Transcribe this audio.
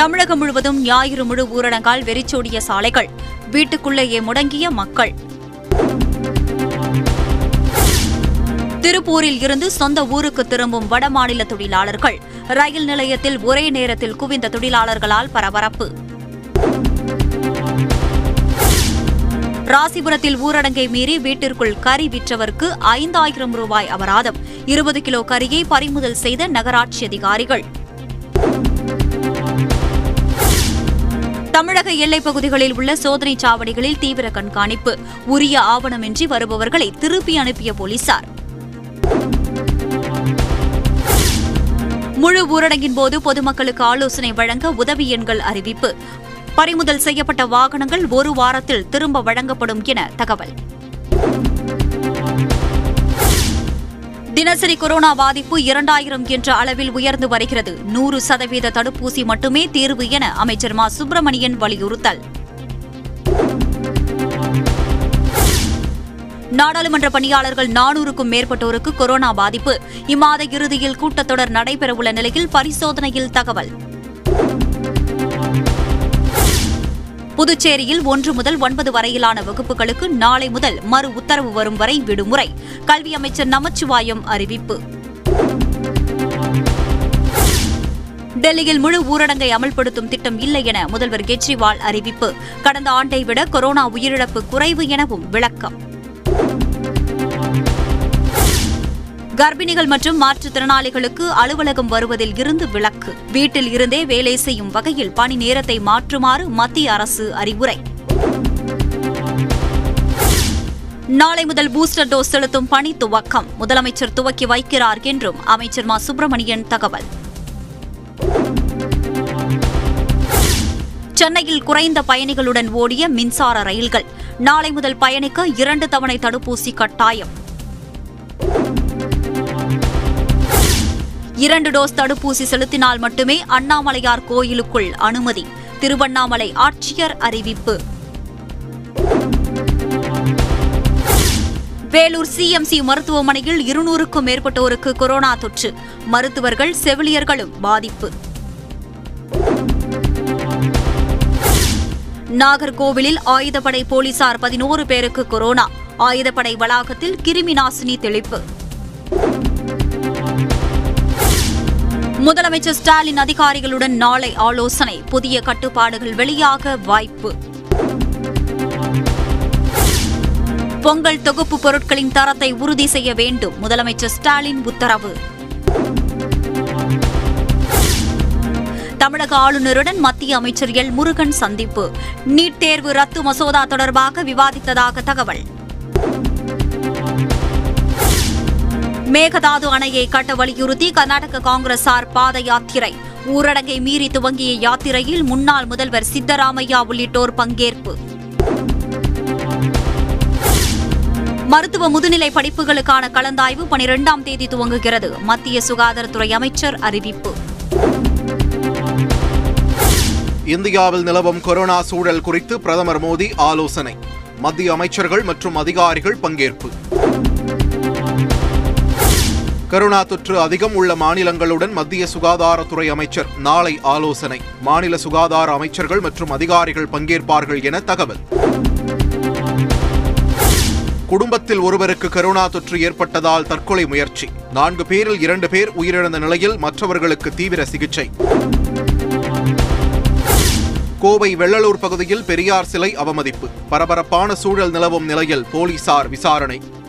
தமிழகம் முழுவதும் ஞாயிறு முழு ஊரடங்கால் வெறிச்சோடிய சாலைகள். வீட்டுக்குள்ளேயே முடங்கிய மக்கள். திருப்பூரில் இருந்து சொந்த ஊருக்கு திரும்பும் வடமாநில தொழிலாளர்கள். ரயில் நிலையத்தில் ஒரே நேரத்தில் குவிந்த தொழிலாளர்களால் பரபரப்பு. ராசிபுரத்தில் ஊரடங்கை மீறி வீட்டிற்குள் கறி விற்றவருக்கு ஐந்தாயிரம் ரூபாய் அபராதம். இருபது கிலோ கறியை பறிமுதல் செய்த நகராட்சி அதிகாரிகள். தமிழக எல்லைப் பகுதிகளில் உள்ள சோதனைச் சாவடிகளில் தீவிர கண்காணிப்பு உரிய ஆவணமின்றி வருபவர்களை திருப்பி அனுப்பிய போலீசார். முழு ஊரடங்கின் போது பொதுமக்களுக்கு ஆலோசனை வழங்க உதவி எண்கள் அறிவிப்பு. பறிமுதல் செய்யப்பட்ட வாகனங்கள் ஒரு வாரத்தில் திரும்ப வழங்கப்படும் என தகவல். தினசரி கொரோனா பாதிப்பு இரண்டாயிரம் என்ற அளவில் உயர்ந்து வருகிறது. நூறு சதவீத தடுப்பூசி மட்டுமே தீர்வு என அமைச்சர் மா. சுப்பிரமணியன் வலியுறுத்தல். நாடாளுமன்ற பணியாளர்கள் நானூறுக்கும் மேற்பட்டோருக்கு கொரோனா பாதிப்பு. இம்மாத இறுதியில் கூட்டத்தொடர் நடைபெறவுள்ள நிலையில் பரிசோதனையில் தகவல். புதுச்சேரியில் ஒன்று முதல் ஒன்பது வரையிலான வகுப்புகளுக்கு நாளை முதல் மறு உத்தரவு வரும் வரை விடுமுறை. கல்வி அமைச்சர் நமச்சிவாயம் அறிவிப்பு. டெல்லியில் முழு ஊரடங்கை அமல்படுத்தும் திட்டம் இல்லை என முதல்வர் கெஜ்ரிவால் அறிவிப்பு. கடந்த ஆண்டை விட கொரோனா உயிரிழப்பு குறைவு எனவும் விளக்கம். கர்ப்பிணிகள் மற்றும் மாற்றுத்திறனாளிகளுக்கு அலுவலகம் வருவதில் இருந்து விலக்கு. வீட்டில் இருந்தே வேலை செய்யும் வகையில் பணி நேரத்தை மாற்றுமாறு மத்திய அரசு அறிவுரை. நாளை முதல் பூஸ்டர் டோஸ் செலுத்தும் பணி துவக்கம். முதலமைச்சர் துவக்கி வைக்கிறார் என்றும் அமைச்சர் மா. சுப்பிரமணியன் தகவல். சென்னையில் குறைந்த பயணிகளுடன் ஓடிய மின்சார ரயில்கள். நாளை முதல் பயணிக்க இரண்டு தவணை தடுப்பூசி கட்டாயம். இரண்டு டோஸ் தடுப்பூசி செலுத்தினால் மட்டுமே அண்ணாமலையார் கோயிலுக்குள் அனுமதி. திருவண்ணாமலை ஆட்சியர் அறிவிப்பு. வேலூர் சிஎம்சி மருத்துவமனையில் இருநூறுக்கும் மேற்பட்டோருக்கு கொரோனா தொற்று. மருத்துவர்கள் செவிலியர்களும் பாதிப்பு. நாகர்கோவிலில் ஆயுதப்படை போலீசார் பதினோரு பேருக்கு கொரோனா. ஆயுதப்படை வளாகத்தில் கிருமி நாசினி தெளிப்பு. முதலமைச்சர் ஸ்டாலின் அதிகாரிகளுடன் நாளை ஆலோசனை. புதிய கட்டுப்பாடுகள் வெளியாக வாய்ப்பு. பொங்கல் தொகுப்பு பொருட்களின் தரத்தை உறுதி செய்ய வேண்டும். முதலமைச்சர் ஸ்டாலின் உத்தரவு. தமிழக ஆளுநருடன் மத்திய அமைச்சர் எல் முருகன் சந்திப்பு. நீட் தேர்வு ரத்து மசோதா தொடர்பாக விவாதித்ததாக தகவல். மேகதாது அணையை கட்ட வலியுறுத்தி கர்நாடக காங்கிரசார் பாத யாத்திரை ஊரடங்கை மீறி துவங்கிய யாத்திரையில் முன்னாள் முதல்வர் சித்தராமையா உள்ளிட்டோர் பங்கேற்பு. மருத்துவ முதுநிலை படிப்புகளுக்கான கலந்தாய்வு பனிரெண்டாம் தேதி துவங்குகிறது. மத்திய சுகாதாரத்துறை அமைச்சர் அறிவிப்பு. இந்தியாவில் நிலவும் கொரோனா சூழல் குறித்து பிரதமர் மோடி ஆலோசனை. மத்திய அமைச்சர்கள் மற்றும் அதிகாரிகள் பங்கேற்பு. கருணா தொற்று அதிகம் உள்ள மாநிலங்களுடன் மத்திய சுகாதாரத்துறை அமைச்சர். நாளை ஆலோசனை. மாநில சுகாதார அமைச்சர்கள் மற்றும் அதிகாரிகள் பங்கேற்பார்கள் என தகவல். குடும்பத்தில் ஒருவருக்கு கருணா தொற்று ஏற்பட்டதால் தற்கொலை முயற்சி. நான்கு பேரில் இரண்டு பேர் உயிரிழந்த நிலையில் மற்றவர்களுக்கு தீவிர சிகிச்சை. கோவை வெள்ளலூர் பகுதியில் பெரியார் சிலை அவமதிப்பு. பரபரப்பான சூழல் நிலவும் நிலையில் போலீசார் விசாரணை.